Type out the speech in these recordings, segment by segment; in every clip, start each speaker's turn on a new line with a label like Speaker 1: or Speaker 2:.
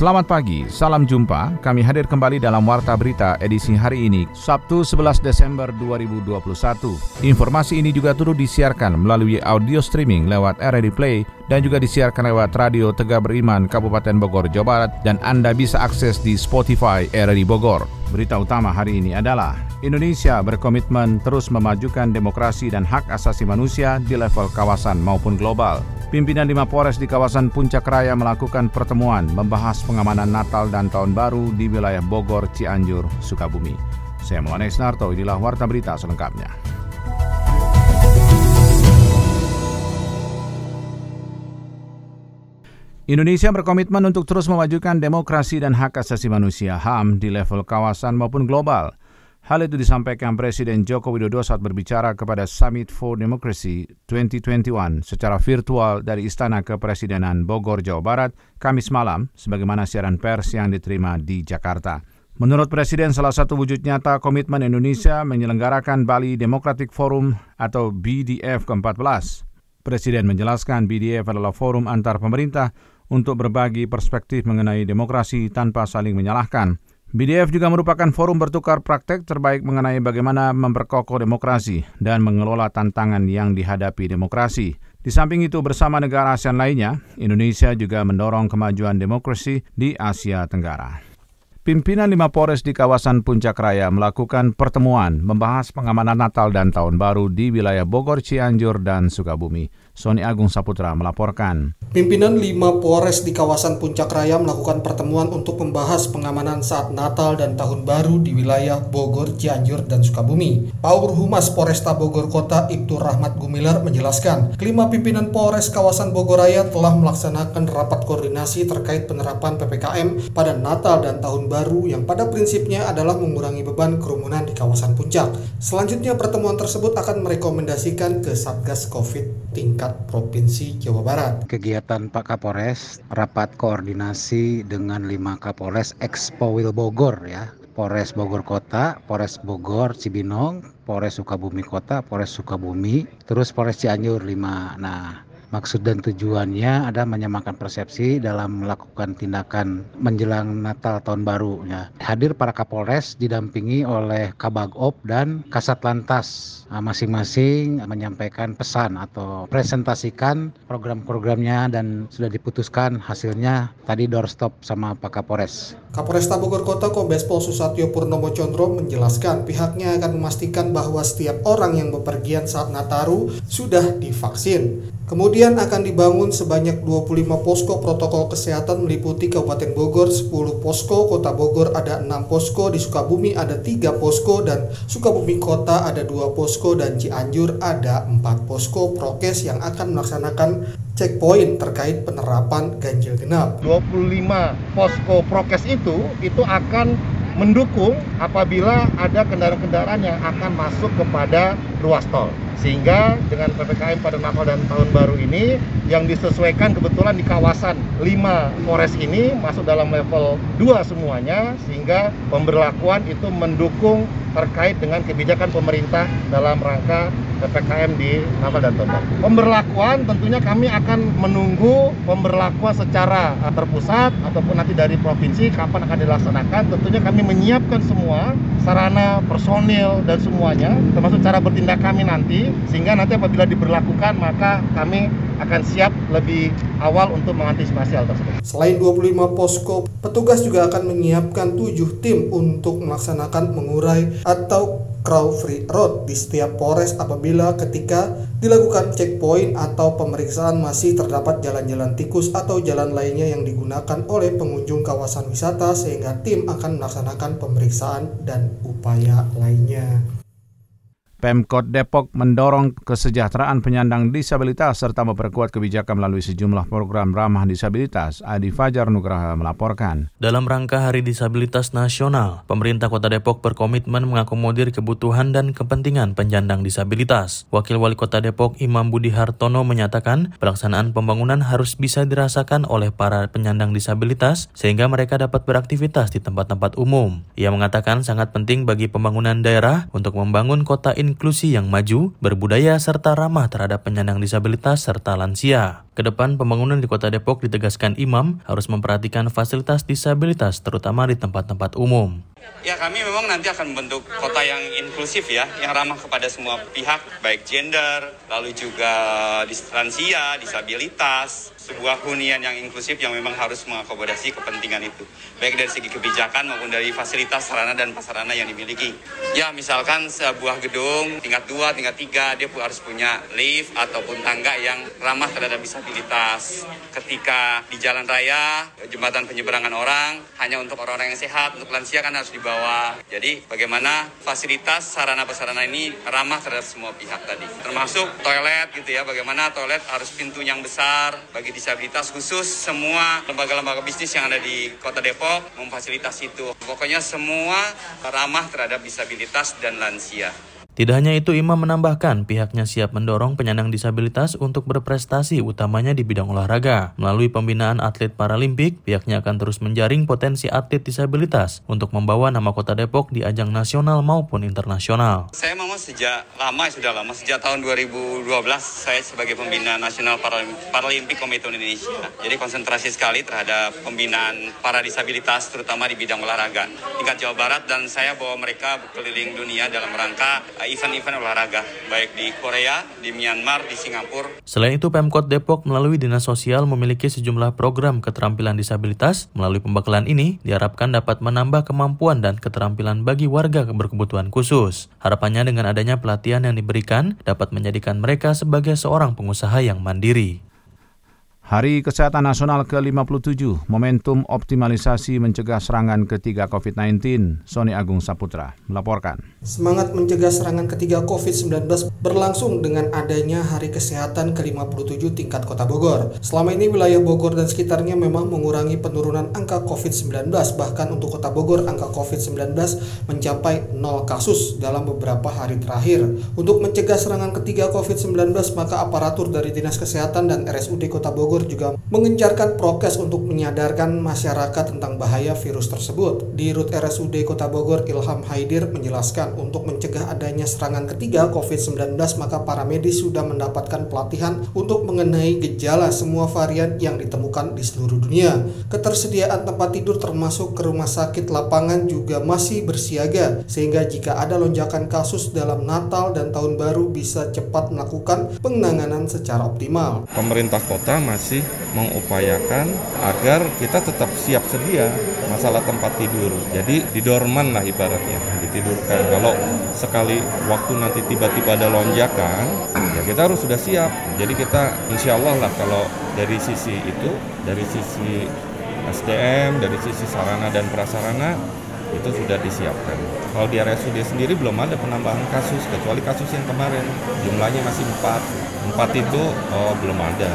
Speaker 1: Selamat pagi, salam jumpa. Kami hadir kembali dalam Warta Berita edisi hari ini, Sabtu 11 Desember 2021. Informasi ini juga turut disiarkan melalui audio streaming lewat RRI Play dan juga disiarkan lewat Radio Tegak Beriman Kabupaten Bogor, Jawa Barat dan Anda bisa akses di Spotify RRI Bogor. Berita utama hari ini adalah Indonesia berkomitmen terus memajukan demokrasi dan hak asasi manusia di level kawasan maupun global. Pimpinan lima Polres di kawasan Puncak Raya melakukan pertemuan membahas pengamanan Natal dan Tahun Baru di wilayah Bogor, Cianjur, Sukabumi. Saya Mulane Snarto, inilah Warta Berita selengkapnya. Indonesia berkomitmen untuk terus memajukan demokrasi dan hak asasi manusia HAM di level kawasan maupun global. Hal itu disampaikan Presiden Joko Widodo saat berbicara kepada Summit for Democracy 2021 secara virtual dari Istana Kepresidenan Bogor, Jawa Barat, Kamis malam, sebagaimana siaran pers yang diterima di Jakarta. Menurut Presiden, salah satu wujud nyata komitmen Indonesia menyelenggarakan Bali Democratic Forum atau BDF ke-14. Presiden menjelaskan BDF adalah forum antar pemerintah untuk berbagi perspektif mengenai demokrasi tanpa saling menyalahkan. BDF juga merupakan forum bertukar praktek terbaik mengenai bagaimana memperkokoh demokrasi dan mengelola tantangan yang dihadapi demokrasi. Di samping itu, bersama negara ASEAN lainnya, Indonesia juga mendorong kemajuan demokrasi di Asia Tenggara. Pimpinan lima Polres di kawasan Puncak Raya melakukan pertemuan membahas pengamanan Natal dan Tahun Baru di wilayah Bogor, Cianjur, dan Sukabumi. Sony Agung Saputra melaporkan.
Speaker 2: Pimpinan lima Polres di kawasan Puncak Raya melakukan pertemuan untuk membahas pengamanan saat Natal dan Tahun Baru di wilayah Bogor, Cianjur, dan Sukabumi. Paur Humas Polresta Bogor Kota Ibtu Rahmat Gumilar menjelaskan, kelima pimpinan Polres kawasan Bogor Raya telah melaksanakan rapat koordinasi terkait penerapan PPKM pada Natal dan Tahun Baru yang pada prinsipnya adalah mengurangi beban kerumunan di kawasan puncak. Selanjutnya pertemuan tersebut akan merekomendasikan ke Satgas COVID tingkat Provinsi Jawa Barat.
Speaker 3: Kegiatan kegiatan Pak Kapolres rapat koordinasi dengan lima Kapolres Expo Wil Bogor ya Polres Bogor Kota, Polres Bogor, Cibinong, Polres Sukabumi Kota, Polres Sukabumi, terus Polres Cianjur 5. Nah, Maksud dan tujuannya ada menyamakan persepsi dalam melakukan tindakan menjelang Natal tahun baru. Ya. Hadir para Kapolres didampingi oleh Kabagop dan Kasat Lantas nah, masing-masing menyampaikan pesan atau presentasikan program-programnya dan sudah diputuskan hasilnya tadi doorstop sama Pak Kapolres.
Speaker 2: Kapolres Bogor Kota Kombes Pol Susatyo Purnomo Condro menjelaskan pihaknya akan memastikan bahwa setiap orang yang bepergian saat Nataru sudah divaksin. Kemudian akan dibangun sebanyak 25 posko protokol kesehatan meliputi Kabupaten Bogor 10 posko, Kota Bogor ada 6 posko, di Sukabumi ada 3 posko dan Sukabumi Kota ada 2 posko dan Cianjur ada 4 posko prokes yang akan melaksanakan checkpoint terkait penerapan ganjil genap.
Speaker 4: 25 posko prokes itu itu akan mendukung apabila ada kendaraan-kendaraan yang akan masuk kepada ruas tol sehingga dengan PPKM pada Natal dan Tahun Baru ini yang disesuaikan kebetulan di kawasan 5 Polres ini masuk dalam level 2 semuanya sehingga pemberlakuan itu mendukung terkait dengan kebijakan pemerintah dalam rangka PPKM di Natal dan Tahun Baru. Pemberlakuan tentunya kami akan menunggu pemberlakuan secara terpusat ataupun nanti dari provinsi kapan akan dilaksanakan. Tentunya kami menyiapkan semua sarana personil dan semuanya termasuk cara bertindak kami nanti sehingga nanti apabila diberlakukan maka kami akan siap lebih awal untuk mengantisipasi hal tersebut.
Speaker 2: Selain 25 posko, petugas juga akan menyiapkan 7 tim untuk melaksanakan mengurai atau crow free road di setiap Polres apabila ketika dilakukan checkpoint atau pemeriksaan masih terdapat jalan-jalan tikus atau jalan lainnya yang digunakan oleh pengunjung kawasan wisata sehingga tim akan melaksanakan pemeriksaan dan upaya lainnya.
Speaker 1: Pemkot Depok mendorong kesejahteraan penyandang disabilitas serta memperkuat kebijakan melalui sejumlah program ramah disabilitas. Adi Fajar Nugraha melaporkan.
Speaker 5: Dalam rangka Hari Disabilitas Nasional, pemerintah Kota Depok berkomitmen mengakomodir kebutuhan dan kepentingan penyandang disabilitas. Wakil Wali Kota Depok Imam Budi Hartono menyatakan pelaksanaan pembangunan harus bisa dirasakan oleh para penyandang disabilitas sehingga mereka dapat beraktivitas di tempat-tempat umum. Ia mengatakan sangat penting bagi pembangunan daerah untuk membangun kota in inklusi yang maju, berbudaya, serta ramah terhadap penyandang disabilitas serta lansia. Ke depan pembangunan di Kota Depok ditegaskan Imam harus memperhatikan fasilitas disabilitas terutama di tempat-tempat umum.
Speaker 6: Ya kami memang nanti akan membentuk kota yang inklusif ya, yang ramah kepada semua pihak, baik gender, lalu juga lansia, disabilitas, sebuah hunian yang inklusif yang memang harus mengakomodasi kepentingan itu, baik dari segi kebijakan maupun dari fasilitas sarana dan prasarana yang dimiliki. Ya misalkan sebuah gedung tingkat 2, tingkat 3, dia harus punya lift ataupun tangga yang ramah terhadap disabilitas. Ketika di jalan raya, jembatan penyeberangan orang, hanya untuk orang-orang yang sehat, untuk lansia kan harus dibawa. Jadi bagaimana fasilitas sarana prasarana ini ramah terhadap semua pihak tadi. Termasuk toilet gitu ya, bagaimana toilet harus pintu yang besar bagi disabilitas khusus semua lembaga-lembaga bisnis yang ada di Kota Depok memfasilitasi itu. Pokoknya semua ramah terhadap disabilitas dan lansia.
Speaker 5: Tidak hanya itu, Imam menambahkan pihaknya siap mendorong penyandang disabilitas untuk berprestasi utamanya di bidang olahraga. Melalui pembinaan atlet paralimpik, pihaknya akan terus menjaring potensi atlet disabilitas untuk membawa nama kota Depok di ajang nasional maupun internasional.
Speaker 6: Saya memang sejak lama, sudah lama, sejak tahun 2012 saya sebagai pembina nasional paralimpik Komite Indonesia. Jadi konsentrasi sekali terhadap pembinaan para disabilitas terutama di bidang olahraga. Tingkat Jawa Barat dan saya bawa mereka keliling dunia dalam rangka event-event olahraga, baik di Korea, di Myanmar, di Singapura.
Speaker 5: Selain itu, Pemkot Depok melalui Dinas Sosial memiliki sejumlah program keterampilan disabilitas. Melalui pembekalan ini, diharapkan dapat menambah kemampuan dan keterampilan bagi warga berkebutuhan khusus. Harapannya dengan adanya pelatihan yang diberikan, dapat menjadikan mereka sebagai seorang pengusaha yang mandiri.
Speaker 1: Hari Kesehatan Nasional ke-57, momentum optimalisasi mencegah serangan ketiga COVID-19, Sony Agung Saputra melaporkan.
Speaker 2: Semangat mencegah serangan ketiga COVID-19 berlangsung dengan adanya Hari Kesehatan ke-57 tingkat Kota Bogor. Selama ini wilayah Bogor dan sekitarnya memang mengurangi penurunan angka COVID-19, bahkan untuk Kota Bogor angka COVID-19 mencapai 0 kasus dalam beberapa hari terakhir. Untuk mencegah serangan ketiga COVID-19, maka aparatur dari Dinas Kesehatan dan RSUD Kota Bogor Bogor juga mengencarkan prokes untuk menyadarkan masyarakat tentang bahaya virus tersebut. Di Rut RSUD Kota Bogor, Ilham Haidir menjelaskan untuk mencegah adanya serangan ketiga COVID-19 maka para medis sudah mendapatkan pelatihan untuk mengenai gejala semua varian yang ditemukan di seluruh dunia. Ketersediaan tempat tidur termasuk ke rumah sakit lapangan juga masih bersiaga sehingga jika ada lonjakan kasus dalam Natal dan Tahun Baru bisa cepat melakukan penanganan secara optimal.
Speaker 7: Pemerintah kota masih masih mengupayakan agar kita tetap siap sedia masalah tempat tidur. Jadi didorman lah ibaratnya, ditidurkan. Kalau sekali waktu nanti tiba-tiba ada lonjakan, ya kita harus sudah siap. Jadi kita insya Allah lah kalau dari sisi itu, dari sisi SDM, dari sisi sarana dan prasarana, itu sudah disiapkan. Kalau di RSUD sendiri belum ada penambahan kasus, kecuali kasus yang kemarin. Jumlahnya masih empat. Empat itu oh, belum ada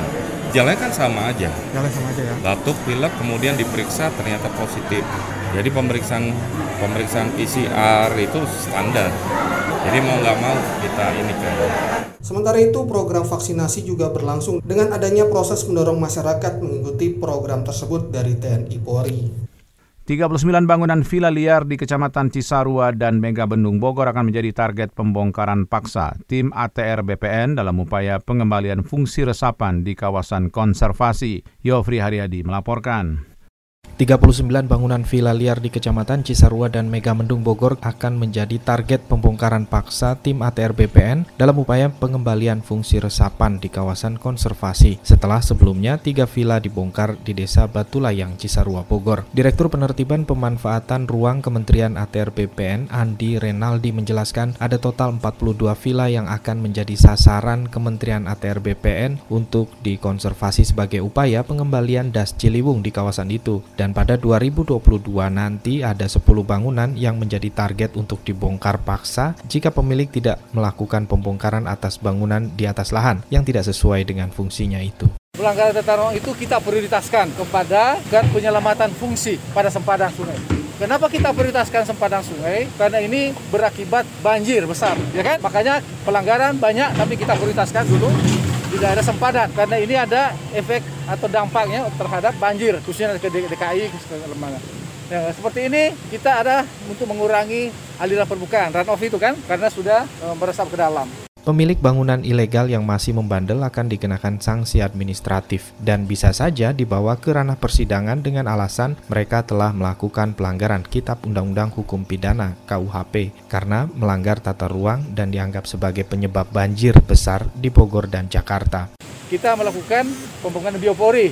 Speaker 7: gejalanya kan sama aja. Gejala sama aja ya. Batuk, pilek, kemudian diperiksa ternyata positif. Jadi pemeriksaan pemeriksaan PCR itu standar. Jadi mau nggak mau kita ini kan.
Speaker 2: Sementara itu program vaksinasi juga berlangsung dengan adanya proses mendorong masyarakat mengikuti program tersebut dari TNI Polri.
Speaker 1: 39 bangunan villa liar di Kecamatan Cisarua dan Mega Bendung Bogor akan menjadi target pembongkaran paksa tim ATR BPN dalam upaya pengembalian fungsi resapan di kawasan konservasi. Yofri Haryadi melaporkan.
Speaker 8: 39 bangunan villa liar di Kecamatan Cisarua dan Megamendung Bogor akan menjadi target pembongkaran paksa tim ATR BPN dalam upaya pengembalian fungsi resapan di kawasan konservasi setelah sebelumnya tiga villa dibongkar di Desa Batulayang Cisarua Bogor. Direktur Penertiban Pemanfaatan Ruang Kementerian ATR BPN Andi Renaldi menjelaskan ada total 42 villa yang akan menjadi sasaran Kementerian ATR BPN untuk dikonservasi sebagai upaya pengembalian das Ciliwung di kawasan itu dan Dan pada 2022 nanti ada 10 bangunan yang menjadi target untuk dibongkar paksa jika pemilik tidak melakukan pembongkaran atas bangunan di atas lahan yang tidak sesuai dengan fungsinya itu.
Speaker 9: Pelanggaran tata ruang itu kita prioritaskan kepada penyelamatan fungsi pada sempadan sungai. Kenapa kita prioritaskan sempadan sungai? Karena ini berakibat banjir besar, ya kan? Makanya pelanggaran banyak, tapi kita prioritaskan dulu di daerah sempadan karena ini ada efek atau dampaknya terhadap banjir khususnya ke DKI Lembaga. Ya, seperti ini kita ada untuk mengurangi aliran permukaan runoff itu kan karena sudah e, meresap ke dalam.
Speaker 8: Pemilik bangunan ilegal yang masih membandel akan dikenakan sanksi administratif dan bisa saja dibawa ke ranah persidangan dengan alasan mereka telah melakukan pelanggaran Kitab Undang-Undang Hukum Pidana KUHP karena melanggar tata ruang dan dianggap sebagai penyebab banjir besar di Bogor dan Jakarta.
Speaker 9: Kita melakukan pembangunan biopori,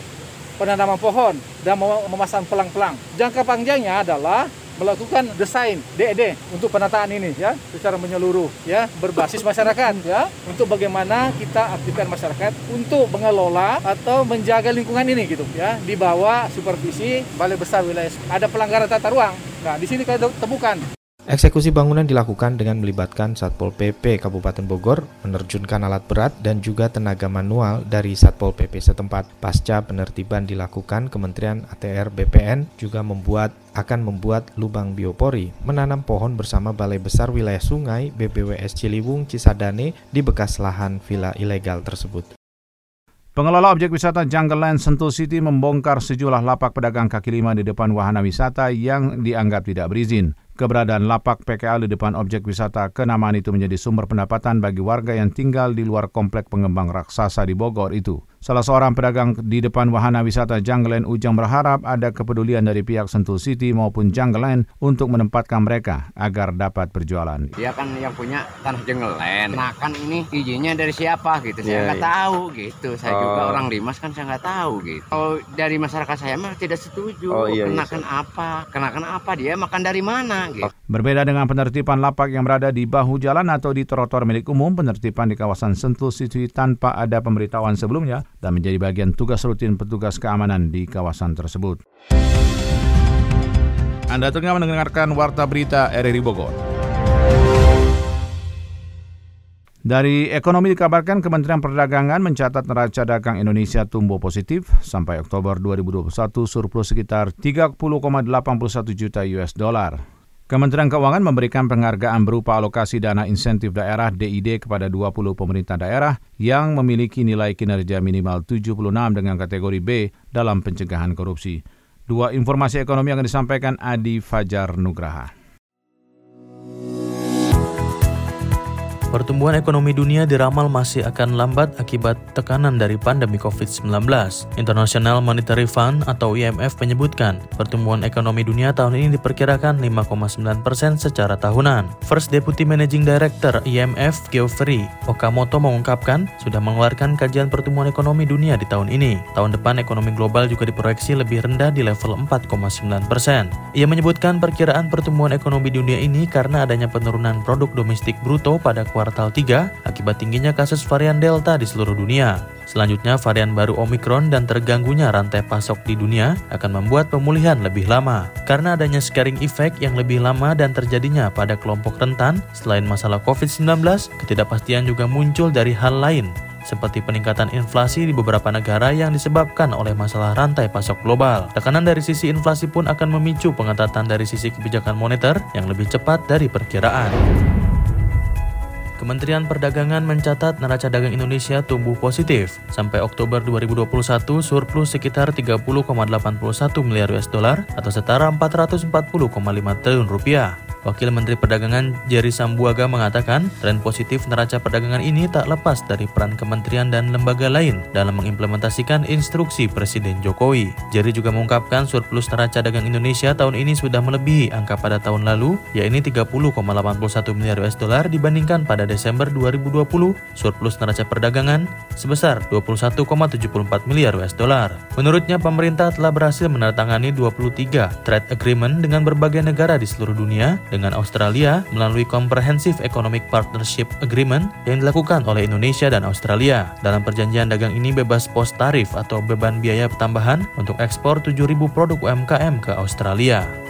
Speaker 9: penanaman pohon, dan memasang pelang-pelang. Jangka panjangnya adalah melakukan desain DED untuk penataan ini ya. Secara menyeluruh ya. Berbasis masyarakat ya. Untuk bagaimana kita aktifkan masyarakat untuk mengelola atau menjaga lingkungan ini gitu ya. Di bawah supervisi Balai Besar Wilayah ada pelanggaran tata ruang. Nah, di sini kita temukan
Speaker 8: Eksekusi bangunan dilakukan dengan melibatkan Satpol PP Kabupaten Bogor, menerjunkan alat berat dan juga tenaga manual dari Satpol PP setempat. Pasca penertiban dilakukan, Kementerian ATR BPN juga membuat akan membuat lubang biopori, menanam pohon bersama Balai Besar Wilayah Sungai BBWS Ciliwung Cisadane di bekas lahan villa ilegal tersebut.
Speaker 1: Pengelola objek wisata Jungle Land Sentul City membongkar sejumlah lapak pedagang kaki lima di depan wahana wisata yang dianggap tidak berizin. Keberadaan lapak PKL di depan objek wisata kenamaan itu menjadi sumber pendapatan bagi warga yang tinggal di luar komplek pengembang raksasa di Bogor itu. Salah seorang pedagang di depan wahana wisata Jungleland Ujang berharap ada kepedulian dari pihak Sentul City maupun Jungleland untuk menempatkan mereka agar dapat berjualan.
Speaker 10: Dia kan yang punya tanah Jungleland. Nah kan ini izinnya dari siapa gitu. Saya iya, nggak yeah, yeah. tahu gitu. Saya oh. juga orang Dimas kan saya nggak tahu gitu. Kalau dari masyarakat saya mah tidak setuju. Oh, iya, iya. Kenakan iya. apa? Kenakan apa? Dia makan dari mana? Gitu.
Speaker 1: Berbeda dengan penertiban lapak yang berada di bahu jalan atau di trotoar milik umum, penertiban di kawasan Sentul City tanpa ada pemberitahuan sebelumnya dan menjadi bagian tugas rutin petugas keamanan di kawasan tersebut. Anda tengah mendengarkan Warta Berita RRI Bogor. Dari ekonomi dikabarkan Kementerian Perdagangan mencatat neraca dagang Indonesia tumbuh positif sampai Oktober 2021 surplus sekitar 30,81 juta US dollar. Kementerian Keuangan memberikan penghargaan berupa alokasi dana insentif daerah DID kepada 20 pemerintah daerah yang memiliki nilai kinerja minimal 76 dengan kategori B dalam pencegahan korupsi. Dua informasi ekonomi akan disampaikan Adi Fajar Nugraha.
Speaker 5: Pertumbuhan ekonomi dunia diramal masih akan lambat akibat tekanan dari pandemi COVID-19. International Monetary Fund atau IMF menyebutkan pertumbuhan ekonomi dunia tahun ini diperkirakan 5,9 persen secara tahunan. First Deputy Managing Director IMF Geoffrey Okamoto mengungkapkan sudah mengeluarkan kajian pertumbuhan ekonomi dunia di tahun ini. Tahun depan ekonomi global juga diproyeksi lebih rendah di level 4,9 persen. Ia menyebutkan perkiraan pertumbuhan ekonomi dunia ini karena adanya penurunan produk domestik bruto pada kuartal kuartal 3 akibat tingginya kasus varian Delta di seluruh dunia. Selanjutnya, varian baru Omicron dan terganggunya rantai pasok di dunia akan membuat pemulihan lebih lama. Karena adanya scaring effect yang lebih lama dan terjadinya pada kelompok rentan, selain masalah COVID-19, ketidakpastian juga muncul dari hal lain, seperti peningkatan inflasi di beberapa negara yang disebabkan oleh masalah rantai pasok global. Tekanan dari sisi inflasi pun akan memicu pengetatan dari sisi kebijakan moneter yang lebih cepat dari perkiraan. Kementerian Perdagangan mencatat neraca dagang Indonesia tumbuh positif. Sampai Oktober 2021, surplus sekitar 30,81 miliar US dollar atau setara 440,5 triliun rupiah. Wakil Menteri Perdagangan Jerry Sambuaga mengatakan, tren positif neraca perdagangan ini tak lepas dari peran kementerian dan lembaga lain dalam mengimplementasikan instruksi Presiden Jokowi. Jerry juga mengungkapkan surplus neraca dagang Indonesia tahun ini sudah melebihi angka pada tahun lalu, yaitu 30,81 miliar US dollar dibandingkan pada Desember 2020, surplus neraca perdagangan sebesar 21,74 miliar US dollar. Menurutnya, pemerintah telah berhasil menandatangani 23 trade agreement dengan berbagai negara di seluruh dunia dengan Australia melalui Comprehensive Economic Partnership Agreement yang dilakukan oleh Indonesia dan Australia. Dalam perjanjian dagang ini bebas pos tarif atau beban biaya tambahan untuk ekspor 7.000 produk UMKM ke Australia.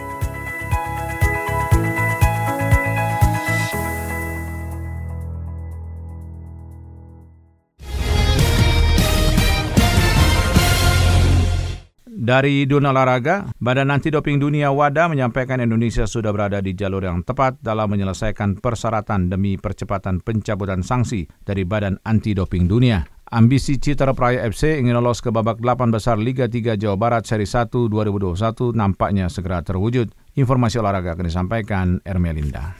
Speaker 1: Dari dunia olahraga, Badan Anti Doping Dunia WADA menyampaikan Indonesia sudah berada di jalur yang tepat dalam menyelesaikan persyaratan demi percepatan pencabutan sanksi dari Badan Anti Doping Dunia. Ambisi Citra Praya FC ingin lolos ke babak 8 besar Liga 3 Jawa Barat Seri 1 2021 nampaknya segera terwujud. Informasi olahraga akan disampaikan Ermelinda.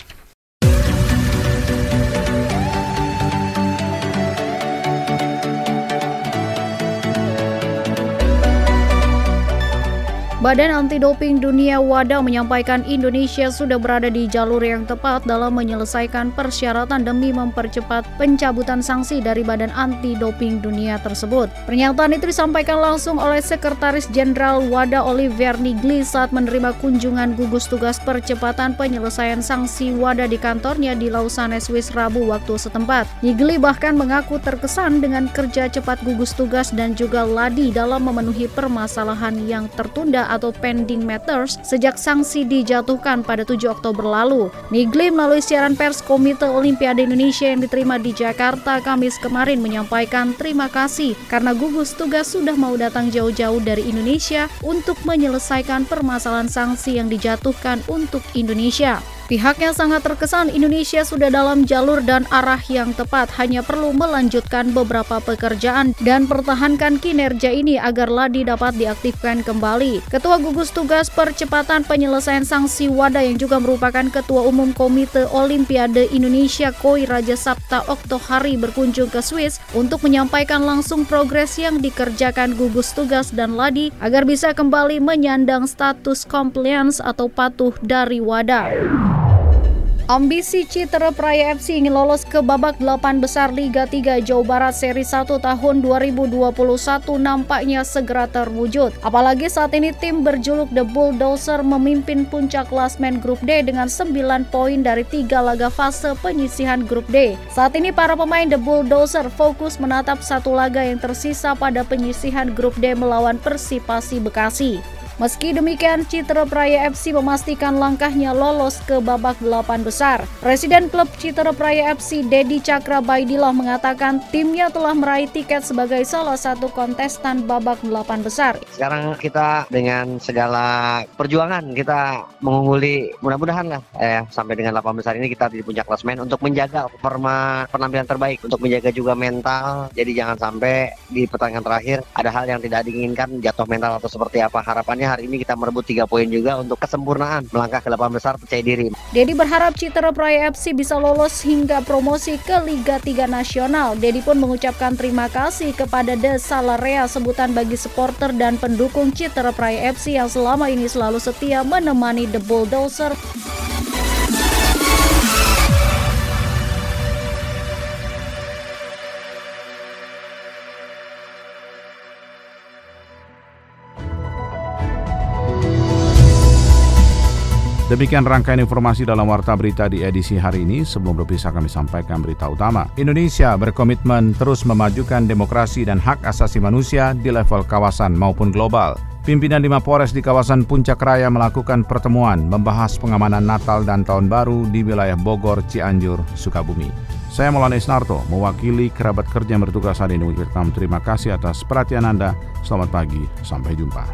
Speaker 11: Badan Anti Doping Dunia WADA menyampaikan Indonesia sudah berada di jalur yang tepat dalam menyelesaikan persyaratan demi mempercepat pencabutan sanksi dari Badan Anti Doping Dunia tersebut. Pernyataan itu disampaikan langsung oleh Sekretaris Jenderal WADA Oliver Nigli saat menerima kunjungan gugus tugas percepatan penyelesaian sanksi WADA di kantornya di Lausanne, Swiss Rabu waktu setempat. Nigli bahkan mengaku terkesan dengan kerja cepat gugus tugas dan juga Ladi dalam memenuhi permasalahan yang tertunda atau pending matters sejak sanksi dijatuhkan pada 7 Oktober lalu. Nigli melalui siaran pers Komite Olimpiade Indonesia yang diterima di Jakarta Kamis kemarin menyampaikan terima kasih karena gugus tugas sudah mau datang jauh-jauh dari Indonesia untuk menyelesaikan permasalahan sanksi yang dijatuhkan untuk Indonesia. Pihaknya sangat terkesan Indonesia sudah dalam jalur dan arah yang tepat, hanya perlu melanjutkan beberapa pekerjaan dan pertahankan kinerja ini agar Ladi dapat diaktifkan kembali. Ketua Gugus Tugas Percepatan Penyelesaian Sanksi WADA yang juga merupakan Ketua Umum Komite Olimpiade Indonesia Koi Raja Sabta Oktohari berkunjung ke Swiss untuk menyampaikan langsung progres yang dikerjakan gugus tugas dan Ladi agar bisa kembali menyandang status compliance atau patuh dari WADA. Ambisi Citra Praya FC ingin lolos ke babak 8 besar Liga 3 Jawa Barat Seri 1 tahun 2021 nampaknya segera terwujud. Apalagi saat ini tim berjuluk The Bulldozer memimpin puncak klasmen grup D dengan 9 poin dari tiga laga fase penyisihan grup D. Saat ini para pemain The Bulldozer fokus menatap satu laga yang tersisa pada penyisihan grup D melawan Persipasi Bekasi. Meski demikian, Citra Praya FC memastikan langkahnya lolos ke babak delapan besar. Presiden klub Citra Praya FC, Dedi Cakra Baidillah mengatakan timnya telah meraih tiket sebagai salah satu kontestan babak delapan besar.
Speaker 12: Sekarang kita dengan segala perjuangan kita mengungguli mudah-mudahan lah eh, sampai dengan delapan besar ini kita di puncak klasmen untuk menjaga perma penampilan terbaik, untuk menjaga juga mental. Jadi jangan sampai di pertandingan terakhir ada hal yang tidak diinginkan jatuh mental atau seperti apa harapannya hari ini kita merebut tiga poin juga untuk kesempurnaan melangkah ke delapan besar percaya diri.
Speaker 11: Dedi berharap Citra Praya FC bisa lolos hingga promosi ke Liga 3 Nasional. Dedi pun mengucapkan terima kasih kepada The Salarea sebutan bagi supporter dan pendukung Citra Praya FC yang selama ini selalu setia menemani The Bulldozer.
Speaker 1: Demikian rangkaian informasi dalam Warta Berita di edisi hari ini. Sebelum berpisah kami sampaikan berita utama. Indonesia berkomitmen terus memajukan demokrasi dan hak asasi manusia di level kawasan maupun global. Pimpinan lima Polres di kawasan Puncak Raya melakukan pertemuan membahas pengamanan Natal dan Tahun Baru di wilayah Bogor, Cianjur, Sukabumi. Saya Maulana Isnarto, mewakili kerabat kerja yang bertugas hari ini terima kasih atas perhatian Anda. Selamat pagi, sampai jumpa.